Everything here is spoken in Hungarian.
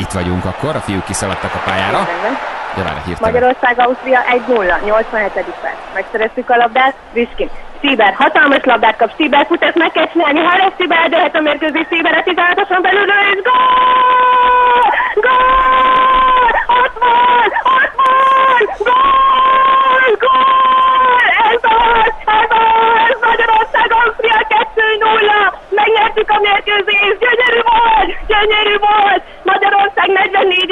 Itt vagyunk akkor, a fiúk kiszaladtak a pályára. Gyalára hirtelen. Magyarország, Ausztria 1-0, 87. perc. Megszereztük a labdát, Riskin. Sziber, hatalmas labdát kap, Sziber fut, ezt meg kell csinálni, Harald Sziber eldőhet a mérkőzés, Sziber a 16-oson belül, és gól! Gól! Ott van! Ott van! Gól! Gól! Ez az! Ez az! Magyarország, Ausztria 2-0! Megnyertük a mérkőzést, gyönyörű volt! gyönyörű volt! Magyarország 44